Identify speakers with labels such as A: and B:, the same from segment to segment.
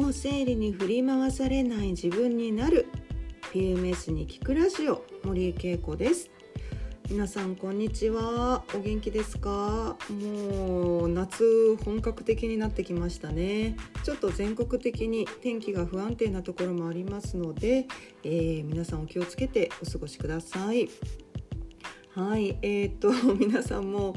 A: も生理に振り回されない自分になる。PMS に聞くラジオ森井恵子です。皆さんこんにちは。お元気ですか？もう夏本格的になってきましたね。ちょっと全国的に天気が不安定なところもありますので、えー、皆さんお気をつけてお過ごしください。はいえー、っ と皆さんも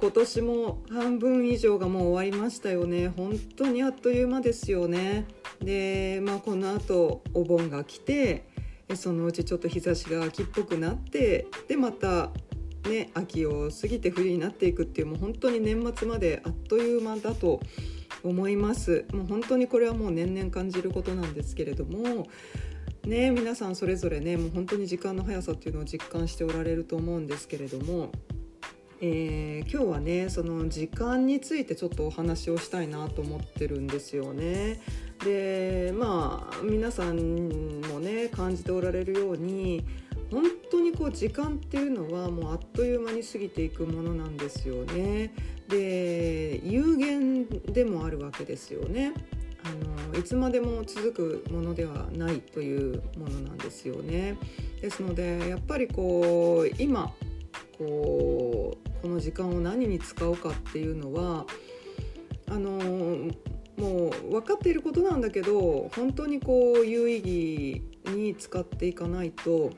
A: 今年も半分以上がもう終わりましたよね。本当にあっという間ですよね。でまあこのあとお盆が来てそのうちちょっと日差しが秋っぽくなってでまたね秋を過ぎて冬になっていくっていうもう本当に年末まであっという間だと思います。もう本当にこれはもう年々感じることなんですけれどもね皆さんそれぞれねもう本当に時間の速さっていうのを実感しておられると思うんですけれどもえー、今日はねその時間についてちょっとお話をしたいなと思ってるんですよね。でまあ皆さんもね感じておられるように本当にこう時間っていうのはもうあっという間に過ぎていくものなんですよね。で有限でもあるわけですよね。あのいつまでも続くものではないというものなんですよね。ですのでやっぱりこう今こうこの時間を何に使うかっていうのはあのもう分かっていることなんだけど本当にこう有意義に使っていかないと、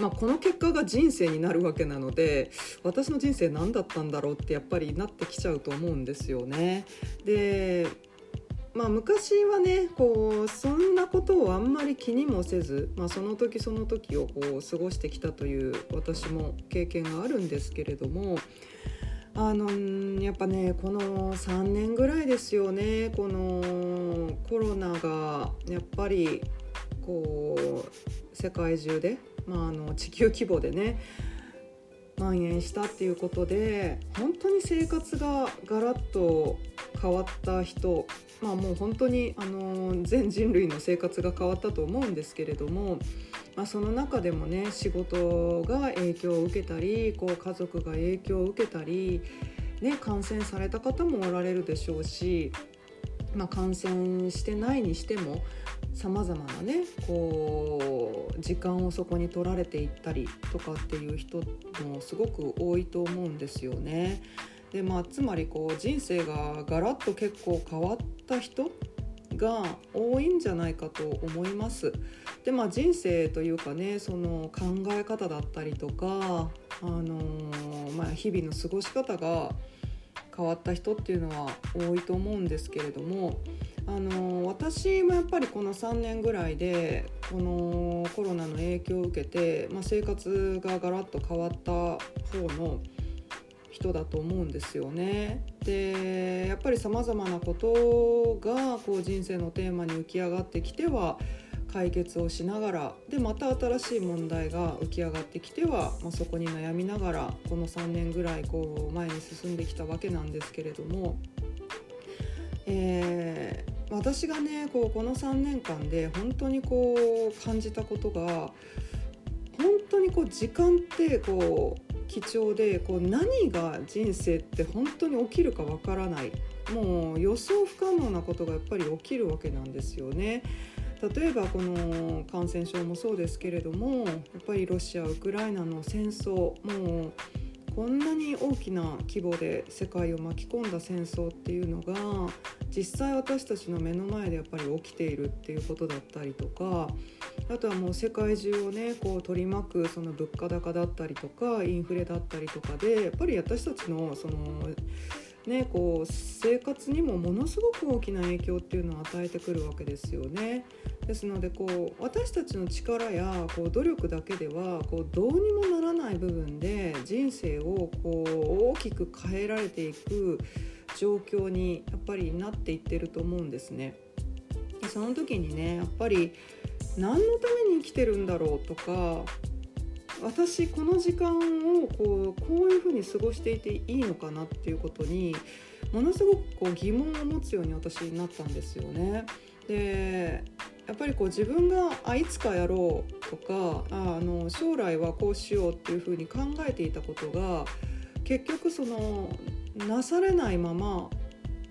A: まあ、この結果が人生になるわけなので私の人生何だったんだろうってやっぱりなってきちゃうと思うんですよね。でまあ、昔はねこうそんなことをあんまり気にもせず、まあ、その時その時をこう過ごしてきたという私も経験があるんですけれどもあのやっぱねこの3年ぐらいですよねこのコロナがやっぱりこう世界中で、まあ、あの地球規模でね蔓延したっていうことで本当に生活がガラッと変わった人まあもう本当にあの全人類の生活が変わったと思うんですけれどもまあ、その中でもね仕事が影響を受けたりこう家族が影響を受けたり、ね、感染された方もおられるでしょうし、まあ、感染してないにしてもさまざまなねこう時間をそこに取られていったりとかっていう人もすごく多いと思うんですよね。でまあ、つまりこう人生がガラッと結構変わった人が多いんじゃないかと思います。でまあ人生というかねその考え方だったりとか、あのー、まあ、日々の過ごし方が変わった人っていうのは多いと思うんですけれども、あの、私もやっぱりこの3年ぐらいでこのコロナの影響を受けて、まあ、生活がガラッと変わった方の人だと思うんですよね。でやっぱりさまざまなことがこう人生のテーマに浮き上がってきては解決をしながらでまた新しい問題が浮き上がってきては、まあ、そこに悩みながらこの3年ぐらいこう前に進んできたわけなんですけれども、えー、私がねこうこの3年間で本当にこう感じたことが本当にこう時間ってこう貴重でこう何が人生って本当に起きるかわからないもう予想不可能なことがやっぱり起きるわけなんですよね。例えばこの感染症もそうですけれどもやっぱりロシア・ウクライナの戦争もうこんなに大きな規模で世界を巻き込んだ戦争っていうのが実際私たちの目の前でやっぱり起きているっていうことだったりとかあとはもう世界中をねこう取り巻くその物価高だったりとかインフレだったりとかでやっぱり私たちのそのね、こう生活にもものすごく大きな影響っていうのを与えてくるわけですよね。ですのでこう私たちの力やこう努力だけではこうどうにもならない部分で人生をこう大きく変えられていく状況にやっぱりなっていってると思うんですね。その時にねやっぱり何のために生きてるんだろうとか私この時間をこうこういうふうに過ごしていていいのかなっていうことにものすごくこう疑問を持つように私になったんですよね。でやっぱりこう自分があいつかやろうとかあの将来はこうしようっていうふうに考えていたことが結局そのなされないまま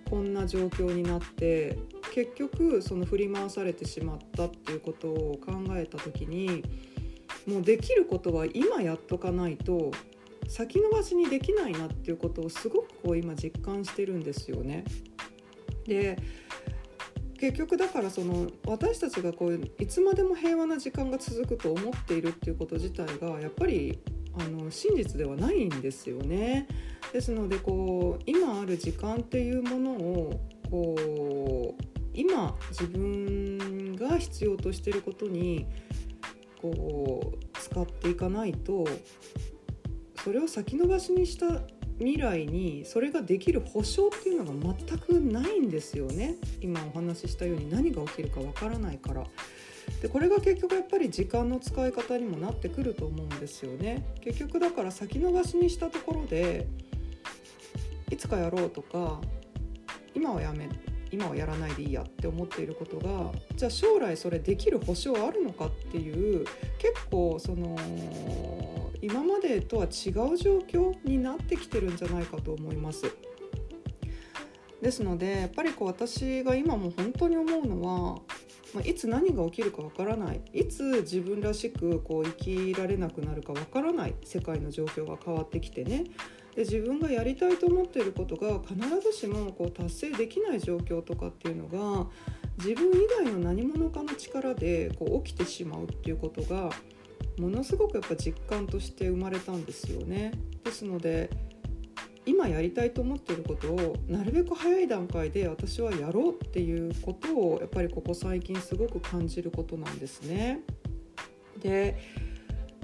A: こんな状況になって結局その振り回されてしまったっていうことを考えた時にもうできることは今やっとかないと先延ばしにできないなっていうことをすごくこう今実感してるんですよね。で結局だからその私たちがこういつまでも平和な時間が続くと思っているっていうこと自体がやっぱりあの真実ではないんですよね。ですのでこう今ある時間っていうものをこう今自分が必要としてることにこう使っていかないとそれを先延ばしにした未来にそれができる保証っていうのが全くないんですよね今お話ししたように何が起きるかわからないから。でこれが結局やっぱり時間の使い方にもなってくると思うんですよね。結局だから先延ばしにしたところでいつかやろうとか今はやめ今はやらないでいいやって思っていることがじゃあ将来それできる保証あるのかっていう結構その今までとは違う状況になってきてるんじゃないかと思います。ですのでやっぱりこう私が今も本当に思うのは、ま、いつ何が起きるかわからない。いつ自分らしくこう生きられなくなるかわからない。世界の状況が変わってきてね。で自分がやりたいと思っていることが必ずしもこう達成できない状況とかっていうのが自分以外の何者かの力でこう起きてしまうっていうことがものすごくやっぱ実感として生まれたんですよね。ですので今やりたいと思っていることをなるべく早い段階で私はやろうっていうことをやっぱりここ最近すごく感じることなんですね。で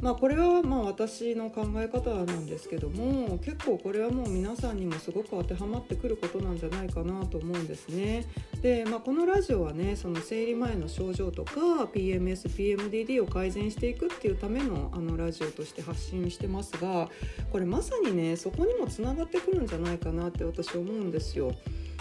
A: まあ、これはまあ私の考え方なんですけども結構これはもう皆さんにもすごく当てはまってくることなんじゃないかなと思うんですね。で、まあ、このラジオはねその生理前の症状とか PMSPMDD を改善していくっていうためのあのラジオとして発信してますがこれまさにねそこにもつながってくるんじゃないかなって私思うんですよ。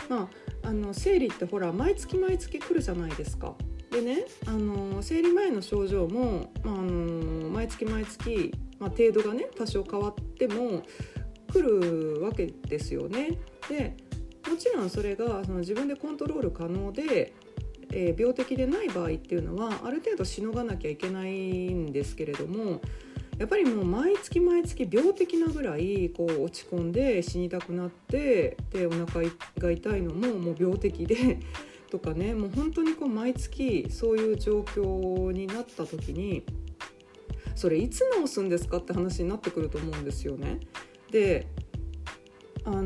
A: まあ、あの生理ってほら毎月毎月来るじゃないですか。でね、あの生理前の症状も、まあ、あの毎月毎月、まあ、程度がね多少変わっても来るわけですよね。でもちろんそれがその自分でコントロール可能で、えー、病的でない場合っていうのはある程度しのがなきゃいけないんですけれどもやっぱりもう毎月毎月病的なぐらいこう落ち込んで死にたくなってでお腹が痛いのももう病的でとかねもう本当にこう毎月そういう状況になった時にそれいつ治すんですかって話になってくると思うんですよね。であの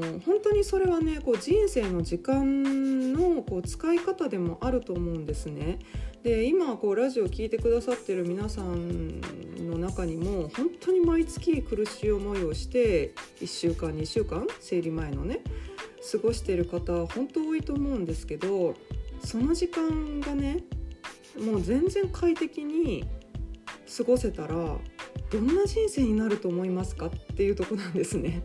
A: ー、本当にそれはねこう人生の時間のこう使い方でもあると思うんですね。で今こうラジオ聴いてくださってる皆さんの中にも本当に毎月苦しい思いをして1週間2週間生理前のね過ごしてる方本当多いと思うんですけどその時間がねもう全然快適に過ごせたらどんな人生になると思いますかっていうとこなんですね。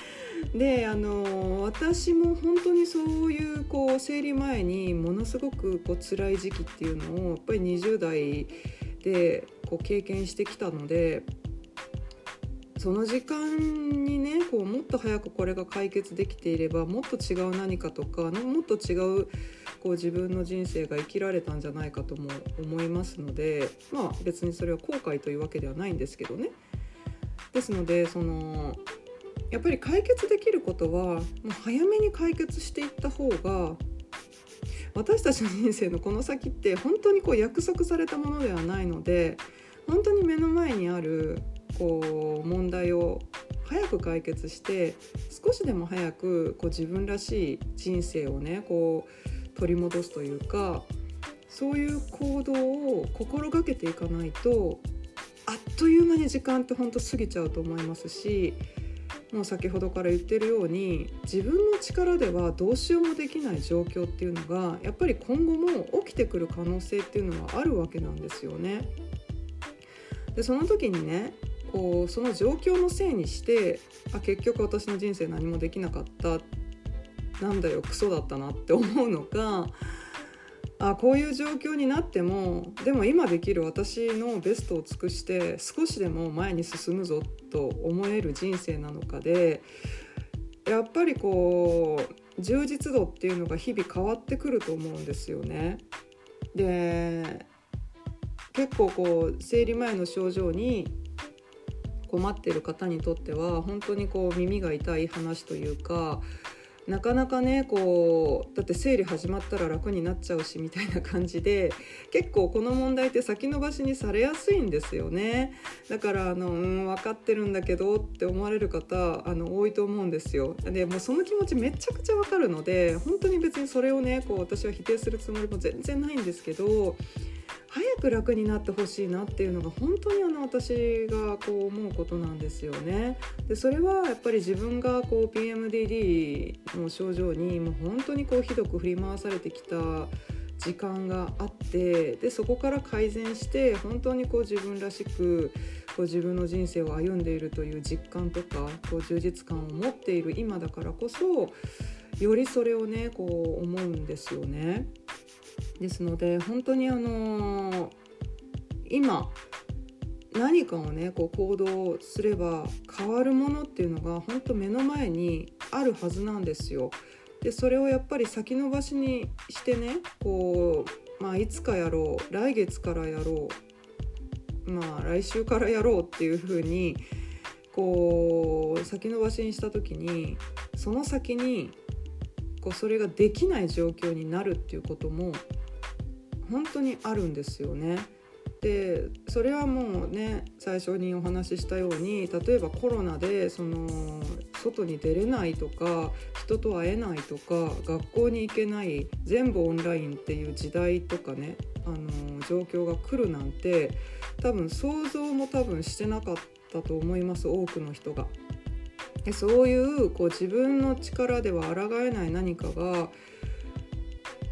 A: であの私も本当にそういうこう生理前にものすごくこう辛い時期っていうのをやっぱり20代でこう経験してきたのでその時間にねこうもっと早くこれが解決できていればもっと違う何かとかもっと違うこう自分の人生が生きられたんじゃないかとも思いますのでまあ別にそれは後悔というわけではないんですけどね。ですのでそのやっぱり解決できることはもう早めに解決していった方が私たちの人生のこの先って本当にこう約束されたものではないので本当に目の前にあるこう問題を早く解決して少しでも早くこう自分らしい人生をねこう取り戻すというかそういう行動を心がけていかないとあっという間に時間ってほんと過ぎちゃうと思いますしもう先ほどから言ってるように自分の力ではどうしようもできない状況っていうのがやっぱり今後も起きてくる可能性っていうのはあるわけなんですよね。でその時にねこうその状況のせいにしてあ結局私の人生何もできなかったなんだよクソだったなって思うのかあこういう状況になってもでも今できる私のベストを尽くして少しでも前に進むぞと思える人生なのかでやっぱりこう充実度っていうのが日々変わってくると思うんですよね。で結構こう生理前の症状に困っている方にとっては本当にこう耳が痛い話というかなかなかねこうだって生理始まったら楽になっちゃうしみたいな感じで結構この問題って先延ばしにされやすいんですよね。だからあのうん分かってるんだけどって思われる方あの多いと思うんですよ。でもうその気持ちめちゃくちゃ分かるので本当に別にそれをねこう私は否定するつもりも全然ないんですけど早く楽になってほしいなっていうのが本当にあの私がこう思うことなんですよね。でそれはやっぱり自分がこう PMDD の症状にもう本当にこうひどく振り回されてきた時間があってでそこから改善して本当にこう自分らしくこう自分の人生を歩んでいるという実感とかこう充実感を持っている今だからこそよりそれをねこう思うんですよね。ですので本当にあの今何かをねこう行動すれば変わるものっていうのが本当目の前にあるはずなんですよ。でそれをやっぱり先延ばしにしてねこう、まあ、いつかやろう来月からやろうまあ来週からやろうっていうふうにこう先延ばしにした時にその先にこうそれができない状況になるっていうことも本当にあるんですよね。でそれはもうね最初にお話ししたように例えばコロナでその外に出れないとか人と会えないとか学校に行けない全部オンラインっていう時代とかねあの状況が来るなんて多分想像も多分してなかったと思います多くの人が。でそういうこう自分の力では抗えない何かが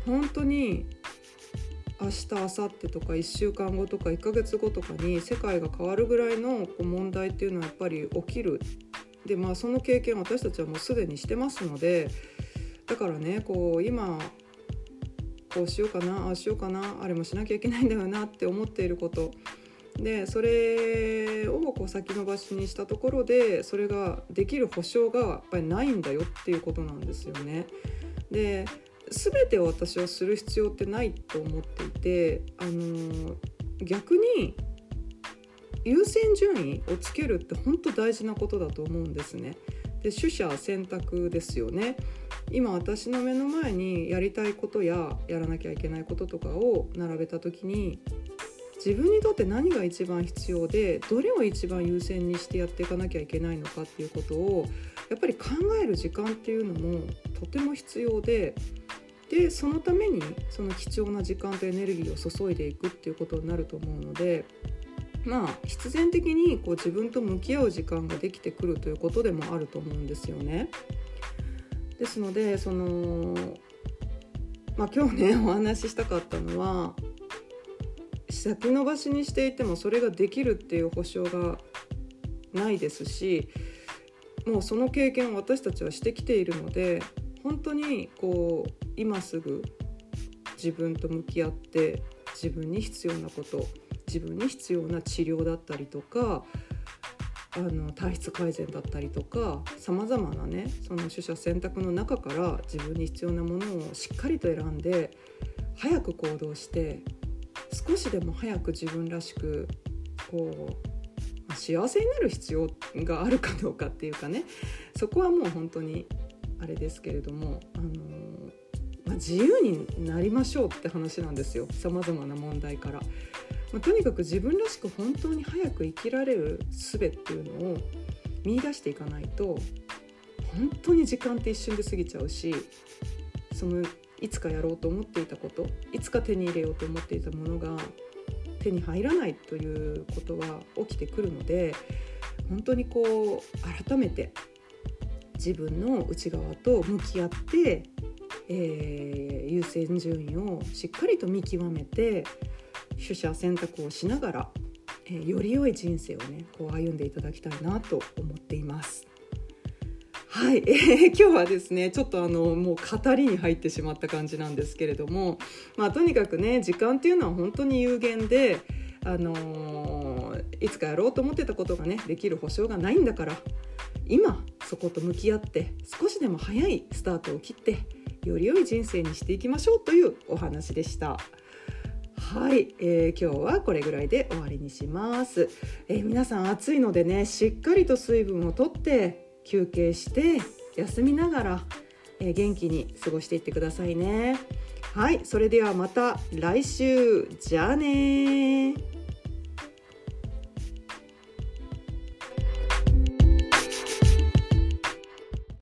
A: 本当に明日明後日とか1週間後とか1ヶ月後とかに世界が変わるぐらいのこう問題っていうのはやっぱり起きるでまあその経験私たちはもうすでにしてますのでだからねこう今こうしようかなああしようかなあれもしなきゃいけないんだよなって思っていることでそれをこう先延ばしにしたところでそれができる保証がやっぱりないんだよっていうことなんですよね。で全てを私はする必要ってないと思っていて、あの逆に優先順位をつけるって本当大事なことだと思うんですね。で取捨選択ですよね今私の目の前にやりたいことややらなきゃいけないこととかを並べた時に自分にとって何が一番必要でどれを一番優先にしてやっていかなきゃいけないのかっていうことをやっぱり考える時間っていうのもとても必要ででそのためにその貴重な時間とエネルギーを注いでいくっていうことになると思うのでまあ必然的にこう自分と向き合う時間ができてくるということでもあると思うんですよね。ですのでその、まあ、今日ね お話ししたかったのは先延ばしにしていてもそれができるっていう保証がないですしもうその経験を私たちはしてきているので本当にこう今すぐ自分と向き合って自分に必要なこと自分に必要な治療だったりとかあの体質改善だったりとかさまざまなねその取捨選択の中から自分に必要なものをしっかりと選んで早く行動して少しでも早く自分らしくこう幸せになる必要があるかどうかっていうかねそこはもう本当にあれですけれども、あのまあ、自由になりましょうって話なんですよさまざまな問題から。まあ、とにかく自分らしく本当に早く生きられる術っていうのを見出していかないと本当に時間って一瞬で過ぎちゃうしそのいつかやろうと思っていたこといつか手に入れようと思っていたものが手に入らないということは起きてくるので本当にこう改めて自分の内側と向き合って、えー、優先順位をしっかりと見極めて取捨選択をしながら、えー、より良い人生をねこう歩んでいただきたいなと思っています。はい、えー、今日はですねちょっとあのもう語りに入ってしまった感じなんですけれども、まあ、とにかくね時間っていうのは本当に有限で、あのー、いつかやろうと思ってたことがねできる保証がないんだから今そこと向き合って少しでも早いスタートを切ってより良い人生にしていきましょうというお話でした。はい、えー、今日はこれぐらいで終わりにします、えー、皆さん暑いのでねしっかりと水分をとって休憩して休みながら、えー、元気に過ごしていってくださいね。はいそれではまた来週。じゃあね